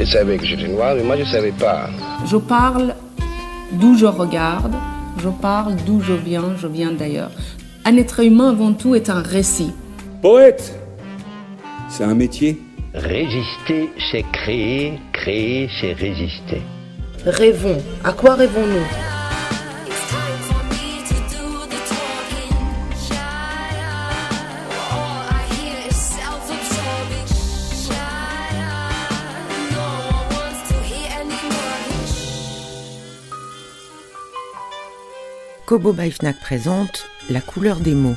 il savait que j'étais noir, mais moi je ne savais pas. Je parle d'où je regarde, je parle d'où je viens, je viens d'ailleurs. Un être humain avant tout est un récit. Poète, c'est un métier. Résister, c'est créer, créer, c'est résister. Rêvons. À quoi rêvons-nous? Kobo Baifnak présente La couleur des mots,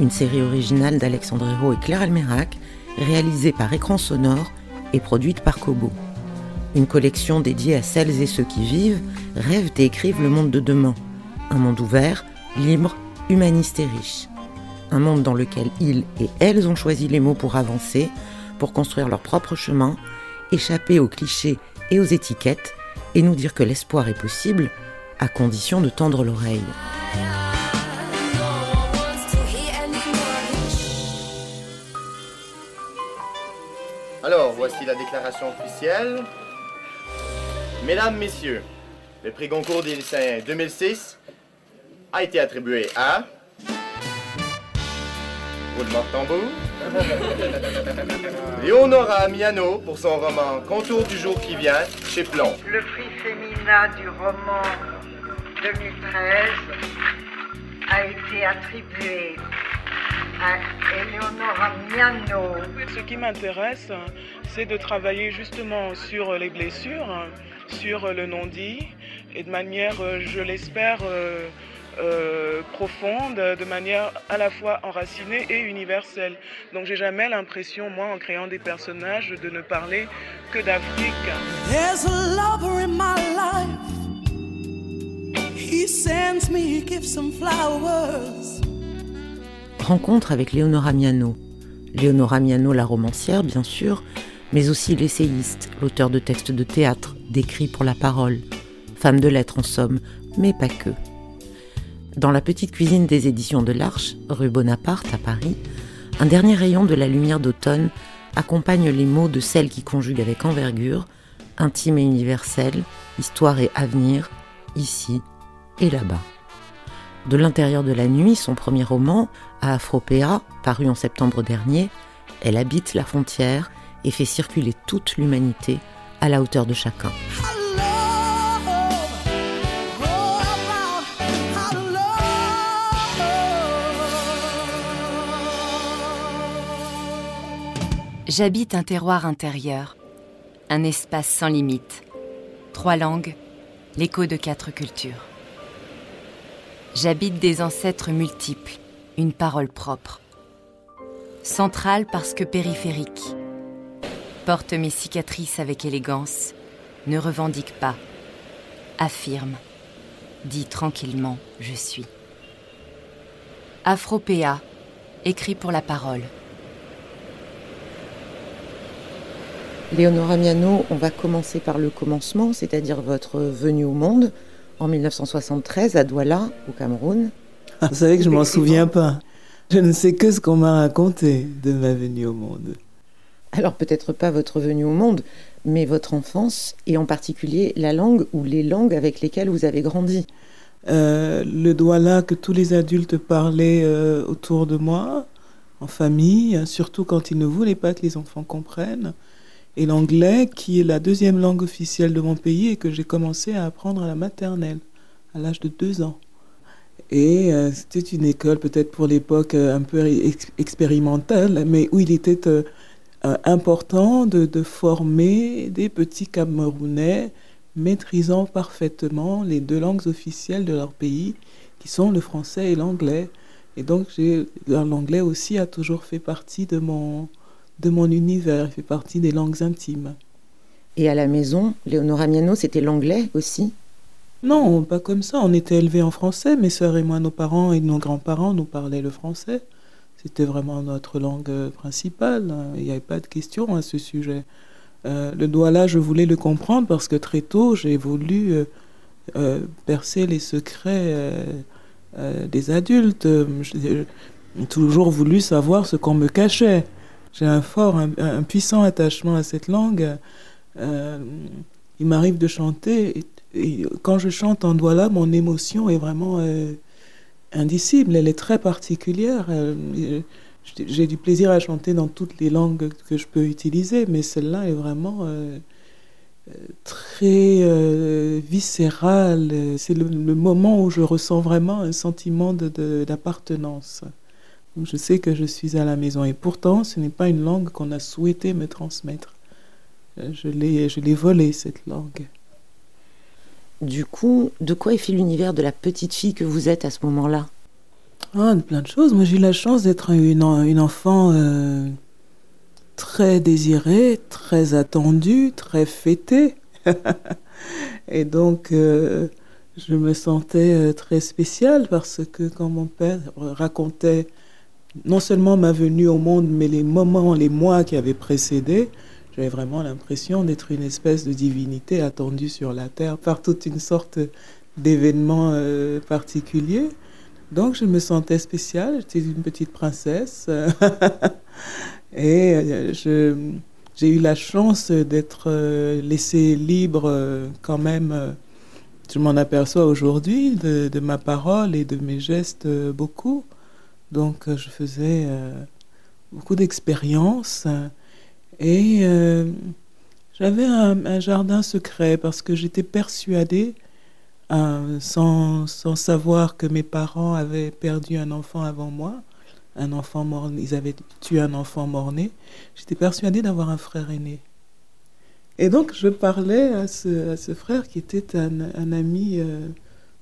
une série originale d'Alexandre Hérault et Claire Almerac, réalisée par Écran Sonore et produite par Kobo. Une collection dédiée à celles et ceux qui vivent, rêvent et écrivent le monde de demain. Un monde ouvert, libre, humaniste et riche. Un monde dans lequel ils et elles ont choisi les mots pour avancer, pour construire leur propre chemin, échapper aux clichés et aux étiquettes, et nous dire que l'espoir est possible, à condition de tendre l'oreille. Alors, voici la déclaration officielle. Mesdames, Messieurs, le prix Goncourt des lycéens 2006 a été attribué à... Roulement de tambour. Léonora Miano pour son roman Contour du jour qui vient chez Plomb. Le prix féminin du roman 2013 a été attribué à Eleonora Miano. Ce qui m'intéresse, c'est de travailler justement sur les blessures, sur le non-dit, et de manière, je l'espère, euh, euh, profonde, de manière à la fois enracinée et universelle. Donc j'ai jamais l'impression, moi, en créant des personnages, de ne parler que d'Afrique. Rencontre avec Léonora Miano. Léonora Miano, la romancière, bien sûr, mais aussi l'essayiste, l'auteur de textes de théâtre, d'écrits pour la parole. Femme de lettres en somme, mais pas que. Dans la petite cuisine des éditions de l'Arche, rue Bonaparte à Paris, un dernier rayon de la lumière d'automne accompagne les mots de celle qui conjugue avec envergure, intime et universelle, histoire et avenir, ici et là-bas. De l'intérieur de la nuit, son premier roman, à paru en septembre dernier, elle habite la frontière et fait circuler toute l'humanité à la hauteur de chacun. J'habite un terroir intérieur, un espace sans limite, trois langues, l'écho de quatre cultures. J'habite des ancêtres multiples, une parole propre. Centrale parce que périphérique. Porte mes cicatrices avec élégance, ne revendique pas, affirme, dit tranquillement je suis. Afropéa, écrit pour la parole. Léonora Miano, on va commencer par le commencement, c'est-à-dire votre venue au monde en 1973 à Douala, au Cameroun. Vous savez que je m'en souviens pas. Je ne sais que ce qu'on m'a raconté de ma venue au monde. Alors peut-être pas votre venue au monde, mais votre enfance et en particulier la langue ou les langues avec lesquelles vous avez grandi. Euh, le Douala que tous les adultes parlaient euh, autour de moi, en famille, surtout quand ils ne voulaient pas que les enfants comprennent et l'anglais qui est la deuxième langue officielle de mon pays et que j'ai commencé à apprendre à la maternelle à l'âge de deux ans. Et euh, c'était une école peut-être pour l'époque euh, un peu expérimentale, mais où il était euh, important de, de, former des petits Camerounais maîtrisant parfaitement les deux langues officielles de leur pays, qui sont le français et l'anglais. Et donc l'anglais aussi a toujours fait partie de mon, de mon univers, il fait partie des langues intimes. Et à la maison, Léonora Miano, c'était l'anglais aussi? Non, pas comme ça. On était élevés en français. Mes sœurs et moi, nos parents et nos grands-parents nous parlaient le français. C'était vraiment notre langue principale. Il n'y avait pas de question à ce sujet. Euh, le doigt-là, je voulais le comprendre parce que très tôt, j'ai voulu euh, euh, percer les secrets des adultes. J'ai toujours voulu savoir ce qu'on me cachait. J'ai un fort, un, puissant attachement à cette langue. il m'arrive de chanter quand je chante en Douala, mon émotion est vraiment indicible, elle est très particulière. J'ai du plaisir à chanter dans toutes les langues que je peux utiliser, mais celle-là est vraiment très euh, viscéral. C'est le, moment où je ressens vraiment un sentiment d'appartenance. Je sais que je suis à la maison et pourtant ce n'est pas une langue qu'on a souhaité me transmettre. Euh, je l'ai volée, cette langue. Du coup, de quoi est fait l'univers de la petite fille que vous êtes à ce moment-là? Ah, Plein de choses. Moi j'ai eu la chance d'être une, une, enfant... Euh, très désiré, très attendu, très fêté. et donc, euh, je me sentais très spéciale parce que quand mon père racontait non seulement ma venue au monde, mais les moments, les mois qui avaient précédé, j'avais vraiment l'impression d'être une espèce de divinité attendue sur la terre par toute une sorte d'événements euh, particuliers. Donc je me sentais spéciale, j'étais une petite princesse. Et euh, j'ai eu la chance d'être euh, laissée libre euh, quand même. Je m'en aperçois aujourd'hui de, ma parole et de mes gestes beaucoup. Donc je faisais beaucoup d'expériences et j'avais un, jardin secret parce que j'étais persuadée, sans, sans savoir que mes parents avaient perdu un enfant avant moi, un enfant mort, ils avaient tué un enfant mort-né. J'étais persuadée d'avoir un frère aîné. Et donc je parlais à ce, ce frère qui était un, un ami euh,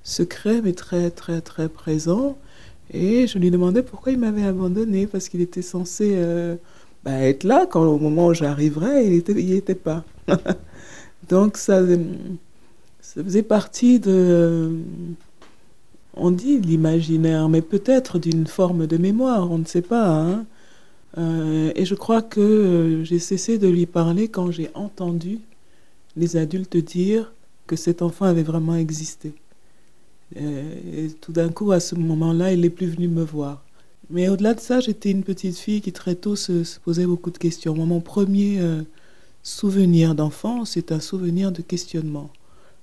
secret mais très très très présent. Et je lui demandais pourquoi il m'avait abandonné, parce qu'il était censé euh, bah, être là quand au moment où j'arriverais, il il était pas. donc ça, ça faisait partie de on dit l'imaginaire, mais peut-être d'une forme de mémoire, on ne sait pas. Hein. Euh, et je crois que euh, j'ai cessé de lui parler quand j'ai entendu les adultes dire que cet enfant avait vraiment existé. Euh, et, tout d'un coup, à ce moment-là, il n'est plus venu me voir. Mais au-delà de ça, j'étais une petite fille qui très tôt se, posait beaucoup de questions. mon premier souvenir d'enfant, c'est un souvenir de questionnement.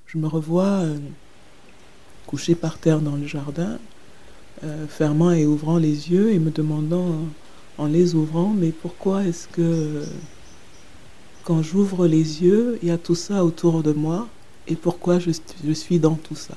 Je me revois couché par terre dans le jardin, euh, fermant et ouvrant les yeux et me demandant en les ouvrant, mais pourquoi est-ce que quand j'ouvre les yeux, il y a tout ça autour de moi et pourquoi je suis dans tout ça?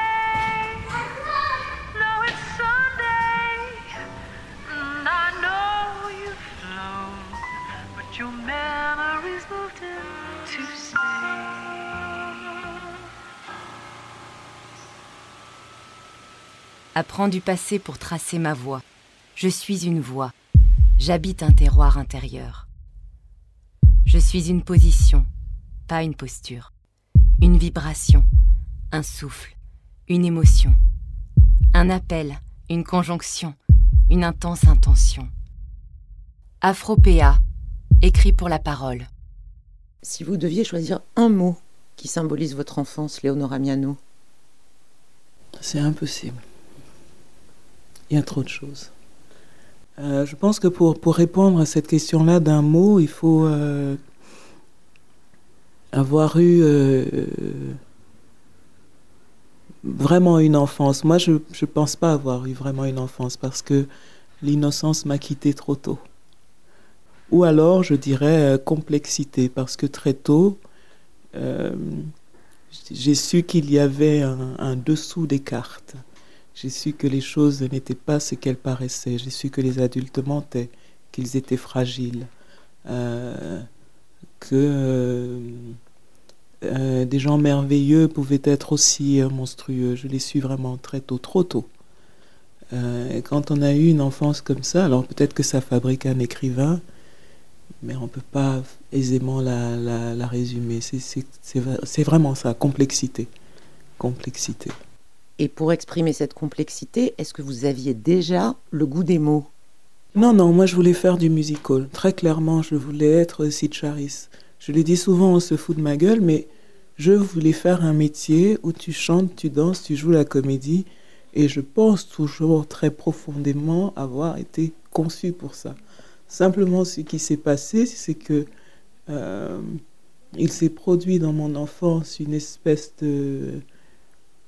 Apprends du passé pour tracer ma voie. Je suis une voix. J'habite un terroir intérieur. Je suis une position, pas une posture. Une vibration, un souffle, une émotion. Un appel, une conjonction, une intense intention. Afropéa, écrit pour la parole. Si vous deviez choisir un mot qui symbolise votre enfance, Léonora Miano? C'est impossible. Il y a trop de choses. Euh, je pense que pour, pour répondre à cette question-là d'un mot, il faut euh, avoir eu euh, vraiment une enfance. Moi, je ne pense pas avoir eu vraiment une enfance parce que l'innocence m'a quitté trop tôt. Ou alors, je dirais complexité parce que très tôt, j'ai su qu'il y avait un dessous des cartes. J'ai su que les choses n'étaient pas ce qu'elles paraissaient. J'ai su que les adultes mentaient, qu'ils étaient fragiles, euh, que euh, euh, des gens merveilleux pouvaient être aussi monstrueux. Je l'ai su vraiment très tôt, trop tôt. quand on a eu une enfance comme ça, alors peut-être que ça fabrique un écrivain, mais on ne peut pas aisément la, la, la résumer. C'est vraiment ça, complexité complexité. Et pour exprimer cette complexité, est-ce que vous aviez déjà le goût des mots? Non, non, moi je voulais faire du musical. Très clairement, je voulais être Sid Charis. Je le dis souvent, on se fout de ma gueule, mais je voulais faire un métier où tu chantes, tu danses, tu joues la comédie. Et je pense toujours très profondément avoir été conçu pour ça. Simplement, ce qui s'est passé, c'est que euh, il s'est produit dans mon enfance une espèce de,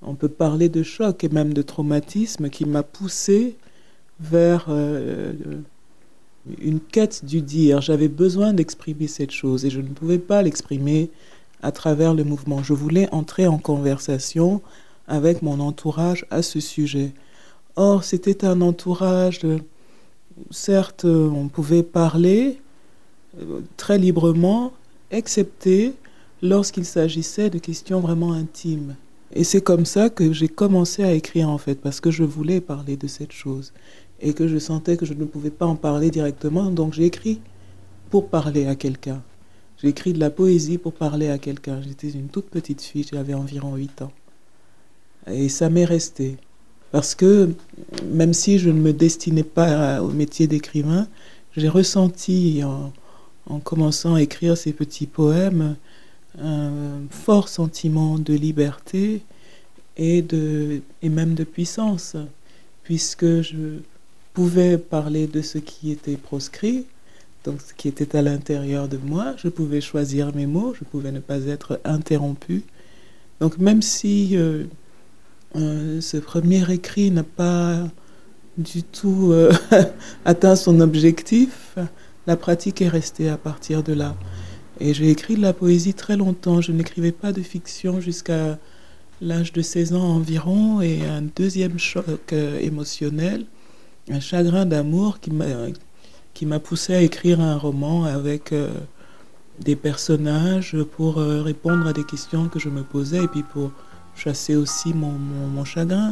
on peut parler de choc et même de traumatisme qui m'a poussé vers euh, une quête du dire. J'avais besoin d'exprimer cette chose et je ne pouvais pas l'exprimer à travers le mouvement. Je voulais entrer en conversation avec mon entourage à ce sujet. Or, c'était un entourage, certes, on pouvait parler euh, très librement, excepté lorsqu'il s'agissait de questions vraiment intimes. Et c'est comme ça que j'ai commencé à écrire en fait, parce que je voulais parler de cette chose et que je sentais que je ne pouvais pas en parler directement, donc j'ai écrit pour parler à quelqu'un. J'ai écrit de la poésie pour parler à quelqu'un. J'étais une toute petite fille, j'avais environ 8 ans. Et ça m'est resté. Parce que même si je ne me destinais pas au métier d'écrivain, j'ai ressenti en, en commençant à écrire ces petits poèmes un fort sentiment de liberté et, de, et même de puissance, puisque je pouvais parler de ce qui était proscrit, donc ce qui était à l'intérieur de moi, je pouvais choisir mes mots, je pouvais ne pas être interrompu. Donc même si euh, euh, ce premier écrit n'a pas du tout euh, atteint son objectif, la pratique est restée à partir de là. Et j'ai écrit de la poésie très longtemps. Je n'écrivais pas de fiction jusqu'à l'âge de 16 ans environ et un deuxième choc euh, émotionnel, un chagrin d'amour qui m'a poussé à écrire un roman avec euh, des personnages pour euh, répondre à des questions que je me posais et puis pour chasser aussi mon chagrin.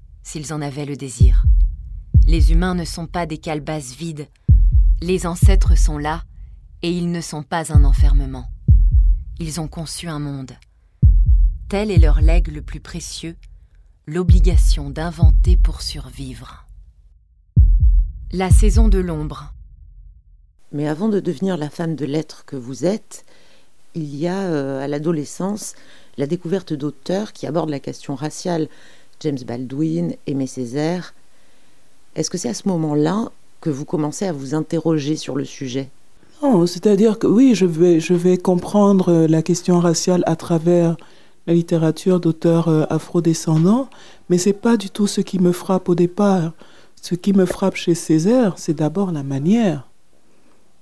s'ils en avaient le désir. Les humains ne sont pas des calebasses vides. Les ancêtres sont là et ils ne sont pas un enfermement. Ils ont conçu un monde. Tel est leur legs le plus précieux, l'obligation d'inventer pour survivre. La saison de l'ombre. Mais avant de devenir la femme de lettres que vous êtes, il y a euh, à l'adolescence la découverte d'auteurs qui abordent la question raciale. James Baldwin, Aimé Césaire. Est-ce que c'est à ce moment-là que vous commencez à vous interroger sur le sujet? Non, c'est-à-dire que oui, je vais, je vais comprendre la question raciale à travers la littérature d'auteurs euh, afro-descendants, mais c'est pas du tout ce qui me frappe au départ. Ce qui me frappe chez Césaire, c'est d'abord la manière.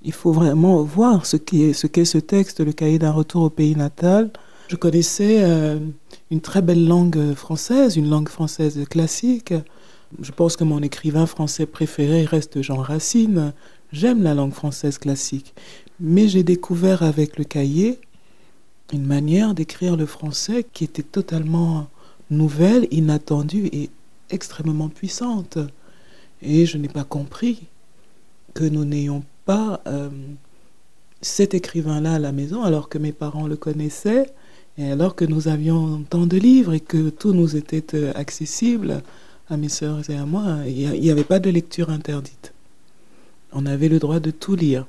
Il faut vraiment voir ce qu'est ce, ce texte, le cahier d'un retour au pays natal. Je connaissais euh, une très belle langue française, une langue française classique. Je pense que mon écrivain français préféré reste Jean Racine. J'aime la langue française classique. Mais j'ai découvert avec le cahier une manière d'écrire le français qui était totalement nouvelle, inattendue et extrêmement puissante. Et je n'ai pas compris que nous n'ayons pas euh, cet écrivain-là à la maison alors que mes parents le connaissaient et alors que nous avions tant de livres et que tout nous était euh, accessible à mes sœurs et à moi, il n'y avait pas de lecture interdite. On avait le droit de tout lire.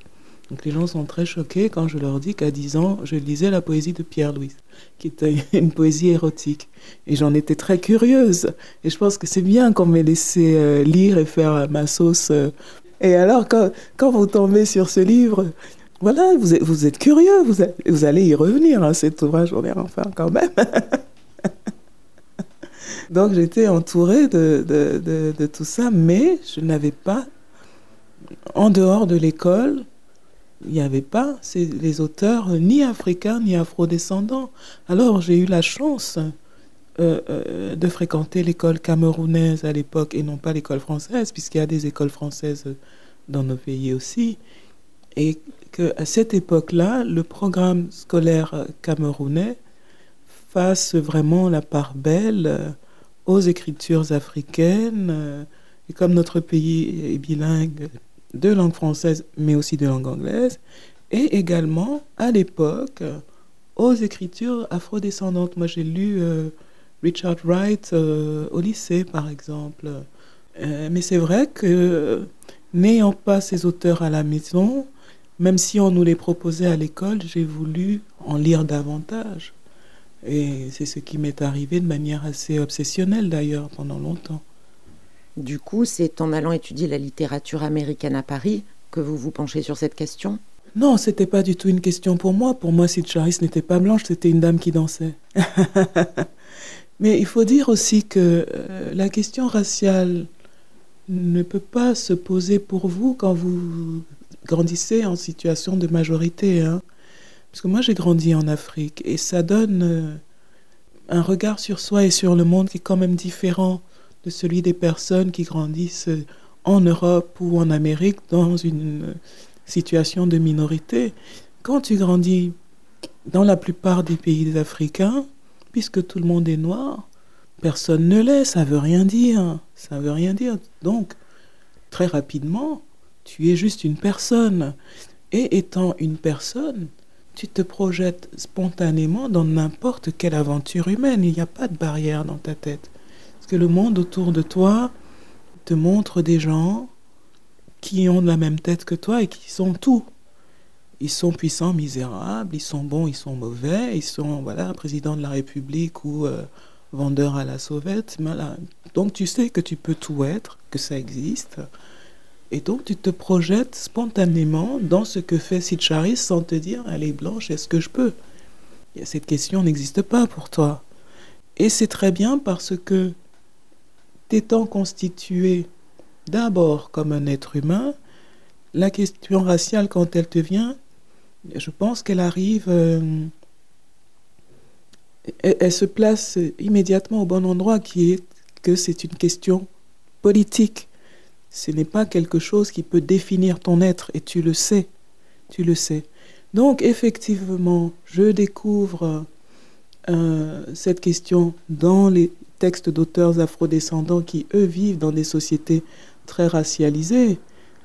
Donc les gens sont très choqués quand je leur dis qu'à 10 ans, je lisais la poésie de Pierre-Louis, qui était une poésie érotique. Et j'en étais très curieuse. Et je pense que c'est bien qu'on m'ait laissé euh, lire et faire ma sauce. Euh. Et alors, quand, quand vous tombez sur ce livre, voilà, vous êtes, curieux, vous, allez y revenir, hein, cet ouvrage, on verra enfin quand même. Donc j'étais entourée de, tout ça, mais je n'avais pas en dehors de l'école, il n'y avait pas les auteurs ni africains ni afrodescendants. Alors j'ai eu la chance euh, euh, de fréquenter l'école camerounaise à l'époque et non pas l'école française, puisqu'il y a des écoles françaises dans nos pays aussi. Et qu'à cette époque-là, le programme scolaire camerounais fasse vraiment la part belle aux écritures africaines. Et comme notre pays est bilingue de langue française, mais aussi de langue anglaise, et également, à l'époque, aux écritures afrodescendantes. Moi, j'ai lu euh, Richard Wright euh, au lycée, par exemple. Euh, mais c'est vrai que, n'ayant pas ces auteurs à la maison, même si on nous les proposait à l'école, j'ai voulu en lire davantage. Et c'est ce qui m'est arrivé de manière assez obsessionnelle, d'ailleurs, pendant longtemps. Du coup, c'est en allant étudier la littérature américaine à Paris que vous vous penchez sur cette question? Non, c'était pas du tout une question pour moi. Pour moi, si Charis n'était pas blanche, c'était une dame qui dansait. Mais il faut dire aussi que euh, la question raciale ne peut pas se poser pour vous quand vous grandissez en situation de majorité. Hein. Parce que moi, j'ai grandi en Afrique et ça donne euh, un regard sur soi et sur le monde qui est quand même différent de celui des personnes qui grandissent en Europe ou en Amérique dans une situation de minorité. Quand tu grandis dans la plupart des pays africains, puisque tout le monde est noir, personne ne l'est, ça veut rien dire, ça veut rien dire. Donc, très rapidement, tu es juste une personne. Et étant une personne, tu te projettes spontanément dans n'importe quelle aventure humaine. Il n'y a pas de barrière dans ta tête que le monde autour de toi te montre des gens qui ont la même tête que toi et qui sont tout. Ils sont puissants, misérables, ils sont bons, ils sont mauvais, ils sont voilà président de la République ou euh, vendeur à la sauvette. Donc tu sais que tu peux tout être, que ça existe. Et donc tu te projettes spontanément dans ce que fait Sitcharis sans te dire elle est blanche, est-ce que je peux? Cette question n'existe pas pour toi. Et c'est très bien parce que étant constitué d'abord comme un être humain, la question raciale, quand elle te vient, je pense qu'elle arrive, euh, elle, se place immédiatement au bon endroit, qui est que c'est une question politique. Ce n'est pas quelque chose qui peut définir ton être, et tu le sais, tu le sais. Donc effectivement, je découvre euh, cette question dans les textes d'auteurs afrodescendants qui, eux, vivent dans des sociétés très racialisées,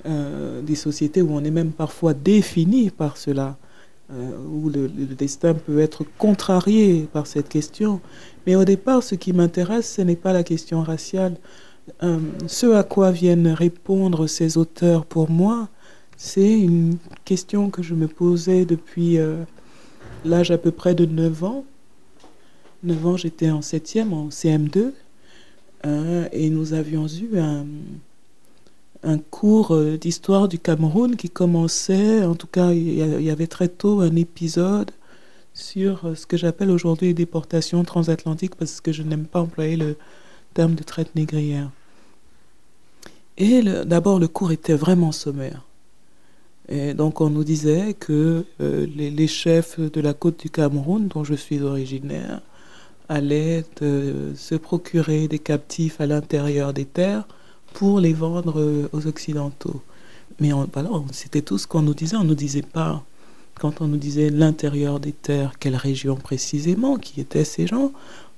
euh, des sociétés où on est même parfois défini par cela, euh, où le, destin peut être contrarié par cette question. Mais au départ, ce qui m'intéresse, ce n'est pas la question raciale. Euh, ce à quoi viennent répondre ces auteurs pour moi, c'est une question que je me posais depuis l'âge à peu près de 9 ans 9 ans, j'étais en 7e, en CM2, euh, et nous avions eu un, un cours euh, d'histoire du Cameroun qui commençait, en tout cas, il y avait très tôt un épisode sur euh, ce que j'appelle aujourd'hui les déportations transatlantiques, parce que je n'aime pas employer le terme de traite négrière. Et d'abord, le cours était vraiment sommaire. Et donc, on nous disait que les, les, chefs de la côte du Cameroun, dont je suis originaire, allait se procurer des captifs à l'intérieur des terres pour les vendre euh, aux Occidentaux. Mais voilà, c'était tout ce qu'on nous disait. On ne nous disait pas, quand on nous disait l'intérieur des terres, quelle région précisément, qui étaient ces gens,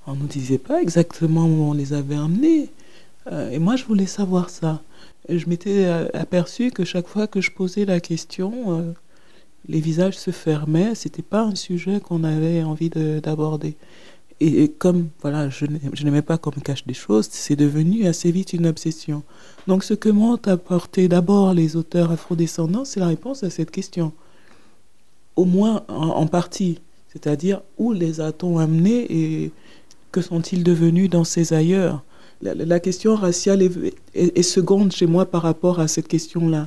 on ne nous disait pas exactement où on les avait emmenés. Euh, et moi, je voulais savoir ça. je m'étais euh, aperçu que chaque fois que je posais la question, les visages se fermaient. C'était pas un sujet qu'on avait envie d'aborder et, comme voilà, je, n'aimais pas qu'on cache des choses, c'est devenu assez vite une obsession. Donc ce que m'ont apporté d'abord les auteurs afrodescendants, c'est la réponse à cette question. Au moins en, partie. C'est-à-dire où les a-t-on amenés et que sont-ils devenus dans ces ailleurs? La, question raciale est seconde chez moi par rapport à cette question-là.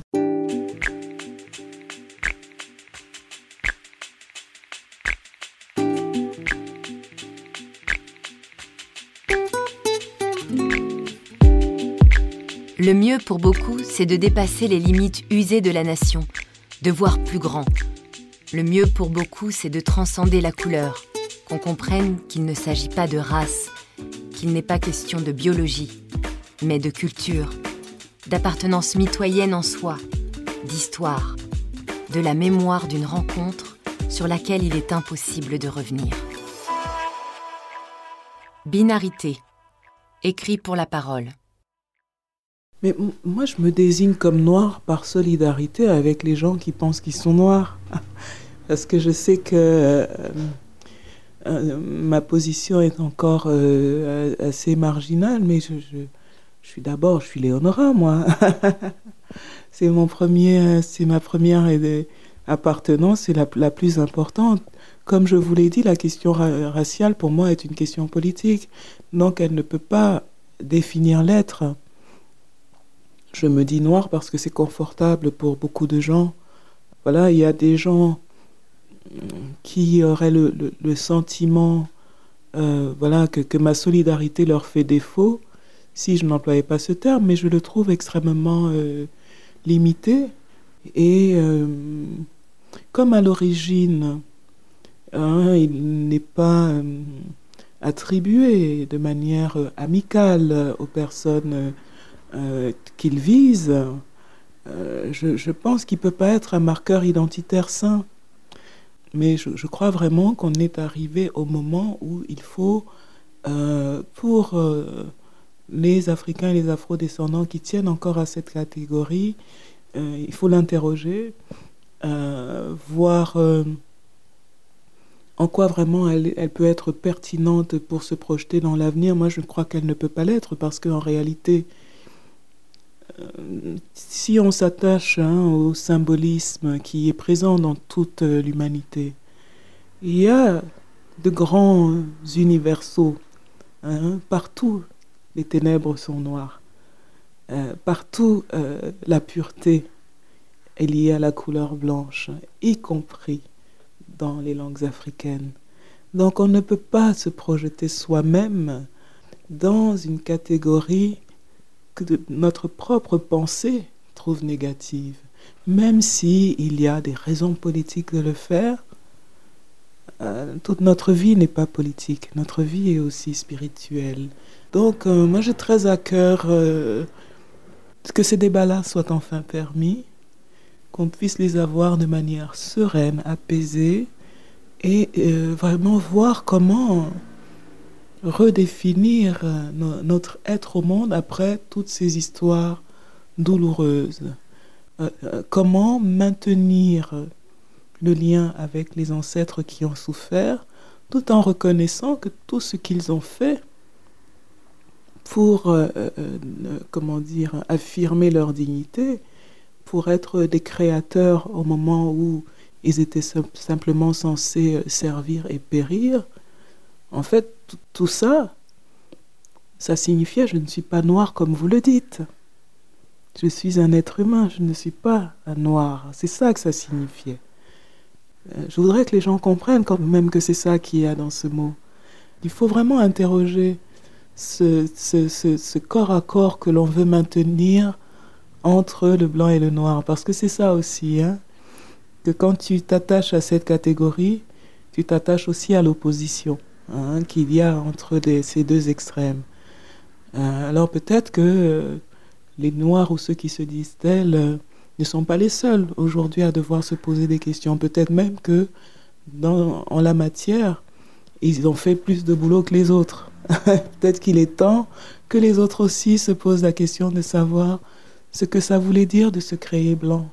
Le mieux pour beaucoup, c'est de dépasser les limites usées de la nation, de voir plus grand. Le mieux pour beaucoup, c'est de transcender la couleur, qu'on comprenne qu'il ne s'agit pas de race, qu'il n'est pas question de biologie, mais de culture, d'appartenance mitoyenne en soi, d'histoire, de la mémoire d'une rencontre sur laquelle il est impossible de revenir. Binarité, écrit pour la parole. Mais moi, je me désigne comme noir par solidarité avec les gens qui pensent qu'ils sont noirs. Parce que je sais que euh, euh, ma position est encore euh, assez marginale, mais je, suis d'abord, je suis Léonora, moi. c'est mon premier, c'est ma première appartenance, c'est la, plus importante. Comme je vous l'ai dit, la question ra raciale pour moi est une question politique, donc elle ne peut pas définir l'être. Je me dis noir parce que c'est confortable pour beaucoup de gens. Voilà, il y a des gens qui auraient le, le, sentiment euh, voilà, que, que, ma solidarité leur fait défaut, si je n'employais pas ce terme, mais je le trouve extrêmement euh, limité. Et euh, comme à l'origine, hein, il n'est pas attribué de manière amicale aux personnes qu'il vise, je, je, pense qu'il ne peut pas être un marqueur identitaire sain. Mais je, crois vraiment qu'on est arrivé au moment où il faut, euh, pour euh, les Africains et les Afro-descendants qui tiennent encore à cette catégorie, euh, il faut l'interroger, voir en quoi vraiment elle, elle, peut être pertinente pour se projeter dans l'avenir. Moi, je crois qu'elle ne peut pas l'être parce qu'en réalité, si on s'attache hein, au symbolisme qui est présent dans toute l'humanité, il y a de grands universaux. Hein, partout, les ténèbres sont noires. Euh, partout, euh, la pureté est liée à la couleur blanche, y compris dans les langues africaines. Donc on ne peut pas se projeter soi-même dans une catégorie que notre propre pensée trouve négative. Même si il y a des raisons politiques de le faire, euh, toute notre vie n'est pas politique, notre vie est aussi spirituelle. Donc euh, moi j'ai très à cœur euh, que ces débats-là soient enfin permis, qu'on puisse les avoir de manière sereine, apaisée, et vraiment voir comment redéfinir euh, no notre être au monde après toutes ces histoires douloureuses. Euh, euh, comment maintenir le lien avec les ancêtres qui ont souffert, tout en reconnaissant que tout ce qu'ils ont fait pour, comment dire, affirmer leur dignité, pour être des créateurs au moment où ils étaient simplement censés servir et périr, en fait, tout ça, ça signifiait je ne suis pas noir comme vous le dites. Je suis un être humain, je ne suis pas un noir. C'est ça que ça signifiait. Euh, je voudrais que les gens comprennent quand même que c'est ça qu'il y a dans ce mot. Il faut vraiment interroger ce, ce, corps à corps que l'on veut maintenir entre le blanc et le noir. Parce que c'est ça aussi, hein, que quand tu t'attaches à cette catégorie, tu t'attaches aussi à l'opposition hein, qu'il y a entre ces deux extrêmes. Euh, alors peut-être que euh, les noirs ou ceux qui se disent tels euh, ne sont pas les seuls aujourd'hui à devoir se poser des questions. Peut-être même que dans, en la matière, ils ont fait plus de boulot que les autres. Peut-être qu'il est temps que les autres aussi se posent la question de savoir ce que ça voulait dire de se créer blanc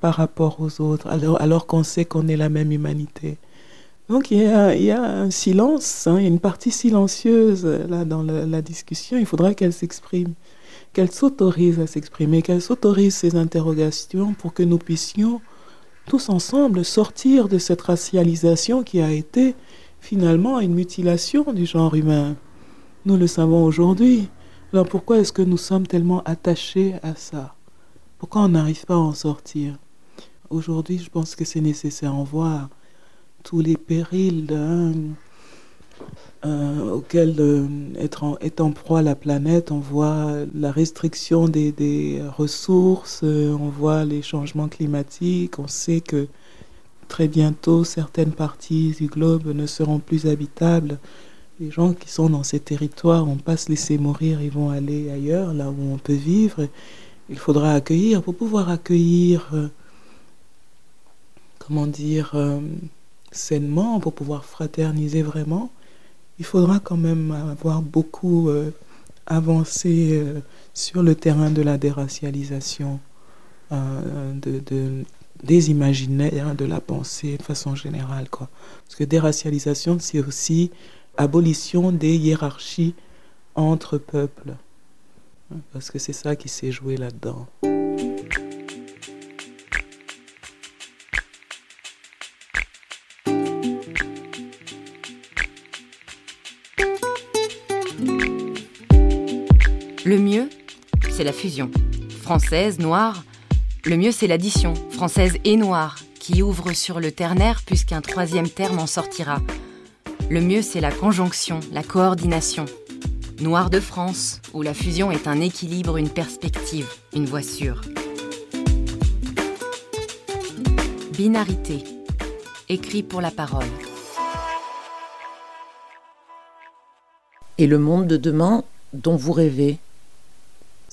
par rapport aux autres, alors qu'on sait qu'on est la même humanité. Donc il y a, un silence, hein, il y a une partie silencieuse là dans la, discussion, il faudra qu'elle s'exprime, qu'elle s'autorise à s'exprimer, qu'elle s'autorise ces interrogations pour que nous puissions tous ensemble sortir de cette racialisation qui a été finalement une mutilation du genre humain. Nous le savons aujourd'hui. Alors pourquoi est-ce que nous sommes tellement attachés à ça? Pourquoi on n'arrive pas à en sortir? Aujourd'hui, je pense que c'est nécessaire. On voit tous les périls euh, auquel euh, est, en, proie la planète. On voit la restriction des, ressources, euh, on voit les changements climatiques, on sait que très bientôt certaines parties du globe ne seront plus habitables. Les gens qui sont dans ces territoires vont pas se laisser mourir, ils vont aller ailleurs, là où on peut vivre. Il faudra accueillir, pour pouvoir accueillir, comment dire, sainement, pour pouvoir fraterniser vraiment il faudra quand même avoir beaucoup euh, avancé euh, sur le terrain de la déracialisation, euh, de, des imaginaires, de la pensée de façon générale. Quoi. Parce que déracialisation, c'est aussi abolition des hiérarchies entre peuples. Parce que c'est ça qui s'est joué là-dedans. Le mieux, c'est la fusion. Française, noire. Le mieux, c'est l'addition, française et noire, qui ouvre sur le ternaire puisqu'un troisième terme en sortira. Le mieux, c'est la conjonction, la coordination. Noir de France, où la fusion est un équilibre, une perspective, une voie sûre. Binarité. Écrit pour la parole. Et le monde de demain dont vous rêvez?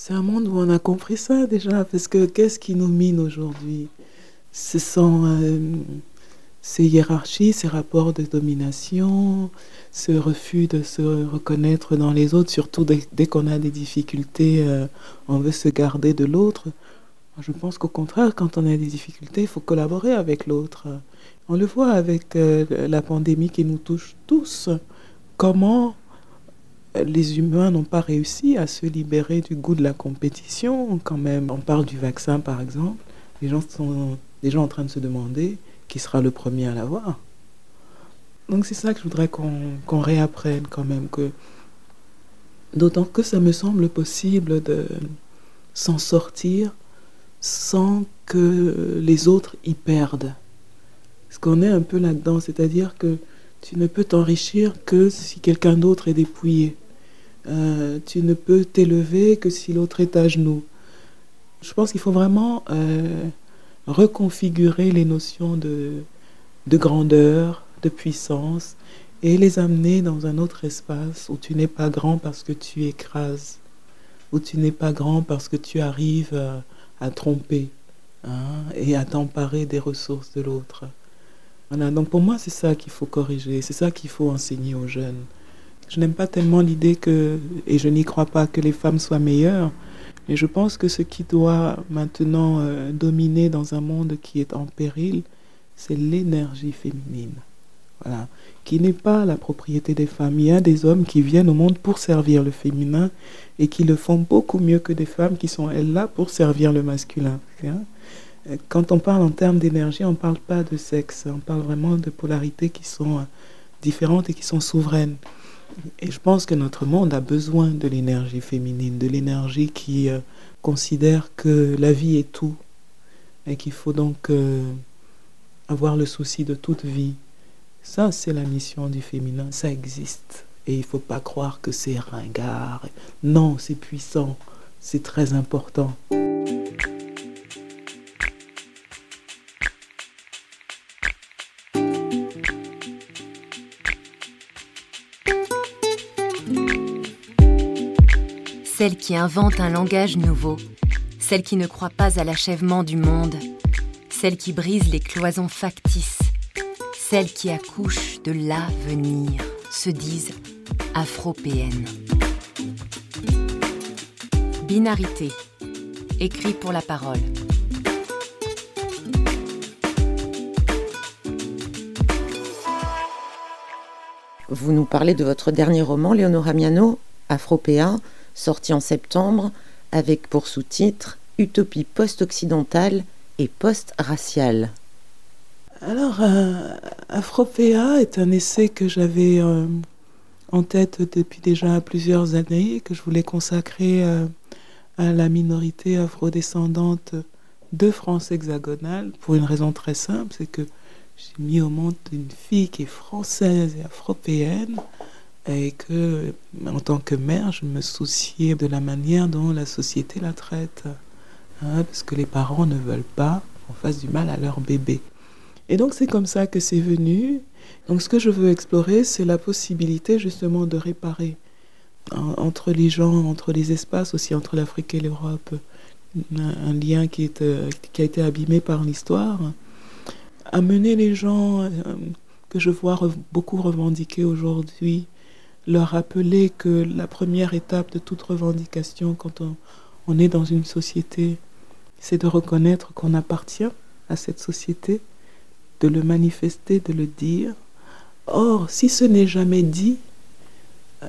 C'est un monde où on a compris ça déjà, parce que qu'est-ce qui nous mine aujourd'hui? Ce sont euh, ces hiérarchies, ces rapports de domination, ce refus de se reconnaître dans les autres, surtout dès, qu'on a des difficultés, euh, on veut se garder de l'autre. Je pense qu'au contraire, quand on a des difficultés, il faut collaborer avec l'autre. On le voit avec euh, la pandémie qui nous touche tous. Comment les humains n'ont pas réussi à se libérer du goût de la compétition quand même. On parle du vaccin par exemple. Les gens sont déjà en train de se demander qui sera le premier à l'avoir. Donc c'est ça que je voudrais qu'on réapprenne quand même. que D'autant que ça me semble possible de s'en sortir sans que les autres y perdent. Parce qu'on est un peu là-dedans, c'est-à-dire que tu ne peux t'enrichir que si quelqu'un d'autre est dépouillé. Euh, tu ne peux t'élever que si l'autre est à genoux. Je pense qu'il faut vraiment euh, reconfigurer les notions de, de grandeur, de puissance, et les amener dans un autre espace où tu n'es pas grand parce que tu écrases, où tu n'es pas grand parce que tu arrives à, tromper hein, et à t'emparer des ressources de l'autre. Voilà, donc pour moi, c'est ça qu'il faut corriger, c'est ça qu'il faut enseigner aux jeunes. Je n'aime pas tellement l'idée que, et je n'y crois pas, que les femmes soient meilleures, mais je pense que ce qui doit maintenant euh, dominer dans un monde qui est en péril, c'est l'énergie féminine. Voilà. Qui n'est pas la propriété des femmes. Il y a des hommes qui viennent au monde pour servir le féminin et qui le font beaucoup mieux que des femmes qui sont elles là pour servir le masculin. Quand on parle en termes d'énergie, on ne parle pas de sexe, on parle vraiment de polarités qui sont euh, différentes et qui sont souveraines. Et je pense que notre monde a besoin de l'énergie féminine, de l'énergie qui euh, considère que la vie est tout et qu'il faut donc euh, avoir le souci de toute vie. Ça, c'est la mission du féminin, ça existe. Et il ne faut pas croire que c'est ringard. Non, c'est puissant, c'est très important. Qui invente un langage nouveau, celle qui ne croit pas à l'achèvement du monde, celle qui brise les cloisons factices, celle qui accouche de l'avenir, se disent afropéennes. Binarité, écrit pour la parole. Vous nous parlez de votre dernier roman, Léonora Miano, Afropéa, sorti en septembre, avec pour sous-titre Utopie post-occidentale et post-raciale. Alors, euh, Afropéa est un essai que j'avais euh, en tête depuis déjà plusieurs années, que je voulais consacrer euh, à la minorité afrodescendante de France hexagonale, pour une raison très simple, c'est que j'ai mis au monde une fille qui est française et afropéenne et que, en tant que mère, je me souciais de la manière dont la société la traite. Hein, parce que les parents ne veulent pas qu'on fasse du mal à leur bébé. Et donc c'est comme ça que c'est venu. Donc ce que je veux explorer, c'est la possibilité justement de réparer entre les gens, entre les espaces, aussi entre l'Afrique et l'Europe, un, lien euh, qui a été abîmé par l'histoire. Amener les gens euh, que je vois beaucoup revendiquer aujourd'hui leur rappeler que la première étape de toute revendication quand on, est dans une société, c'est de reconnaître qu'on appartient à cette société, de le manifester, de le dire. Or, si ce n'est jamais dit,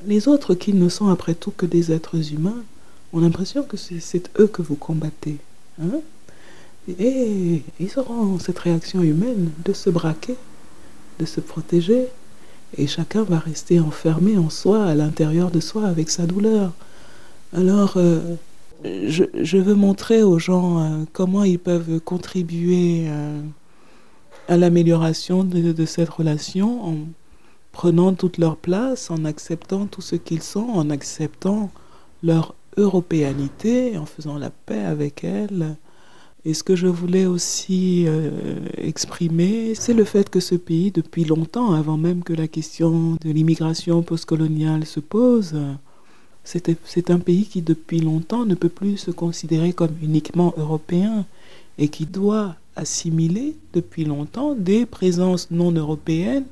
les autres qui ne sont après tout que des êtres humains ont l'impression que c'est eux que vous combattez. Hein. Et ils auront cette réaction humaine de se braquer, de se protéger, et chacun va rester enfermé en soi, à l'intérieur de soi, avec sa douleur. Alors, euh, je, veux montrer aux gens euh, comment ils peuvent contribuer euh, à l'amélioration de, cette relation en prenant toute leur place, en acceptant tout ce qu'ils sont, en acceptant leur européanité, en faisant la paix avec elle. Et ce que je voulais aussi euh, exprimer, c'est le fait que ce pays, depuis longtemps, avant même que la question de l'immigration postcoloniale se pose, c'est un pays qui depuis longtemps ne peut plus se considérer comme uniquement européen et qui doit assimiler depuis longtemps des présences non européennes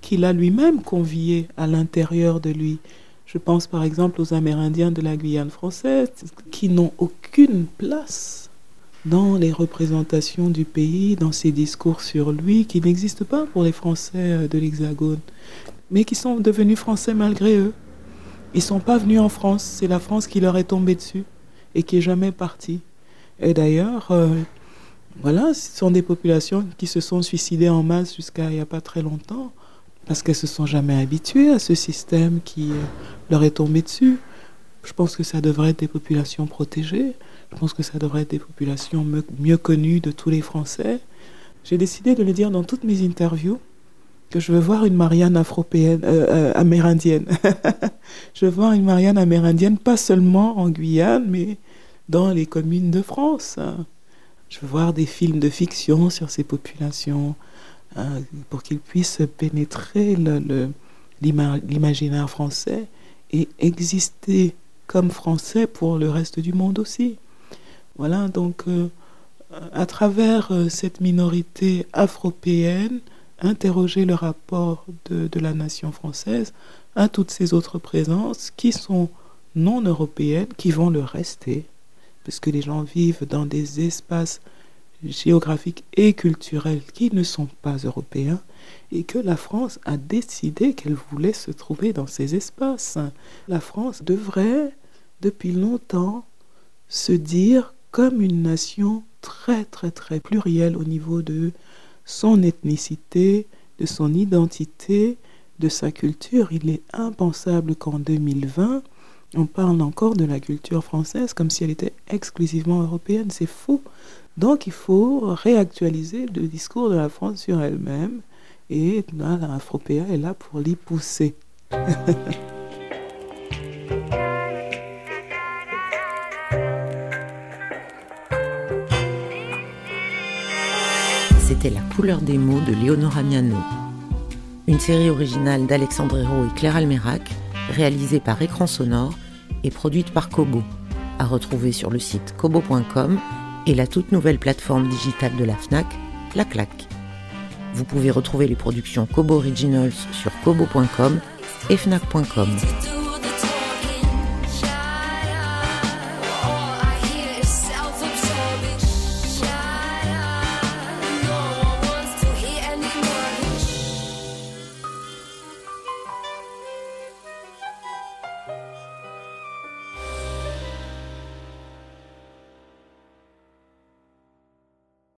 qu'il a lui-même conviées à l'intérieur de lui. Je pense par exemple aux Amérindiens de la Guyane française qui n'ont aucune place dans les représentations du pays, dans ses discours sur lui, qui n'existent pas pour les Français euh, de l'Hexagone, mais qui sont devenus Français malgré eux. Ils ne sont pas venus en France, c'est la France qui leur est tombée dessus et qui est jamais partie. Et d'ailleurs, euh, voilà, ce sont des populations qui se sont suicidées en masse jusqu'à il n'y a pas très longtemps, parce qu'elles se sont jamais habituées à ce système qui euh, leur est tombé dessus. Je pense que ça devrait être des populations protégées. Je pense que ça devrait être des populations mieux connues de tous les Français. J'ai décidé de le dire dans toutes mes interviews que je veux voir une Marianne afropéenne, euh, euh, amérindienne. je veux voir une Marianne amérindienne, pas seulement en Guyane, mais dans les communes de France. Je veux voir des films de fiction sur ces populations hein, pour qu'ils puissent pénétrer l'imaginaire français et exister comme français pour le reste du monde aussi. Voilà, donc euh, à travers euh, cette minorité afropéenne, interroger le rapport de, de, la nation française à toutes ces autres présences qui sont non européennes, qui vont le rester, puisque les gens vivent dans des espaces géographiques et culturels qui ne sont pas européens, et que la France a décidé qu'elle voulait se trouver dans ces espaces. La France devrait, depuis longtemps, se dire comme une nation très très très plurielle au niveau de son ethnicité, de son identité, de sa culture. Il est impensable qu'en 2020, on parle encore de la culture française comme si elle était exclusivement européenne. C'est faux. Donc il faut réactualiser le discours de la France sur elle-même et l'Afropéa est là pour l'y pousser. c'était La couleur des mots de Léonora Miano. Une série originale d'Alexandre Hérault et Claire Almerac, réalisée par Écran Sonore et produite par Kobo, à retrouver sur le site kobo.com et la toute nouvelle plateforme digitale de la FNAC, La Claque. Vous pouvez retrouver les productions Kobo Originals sur kobo.com et fnac.com.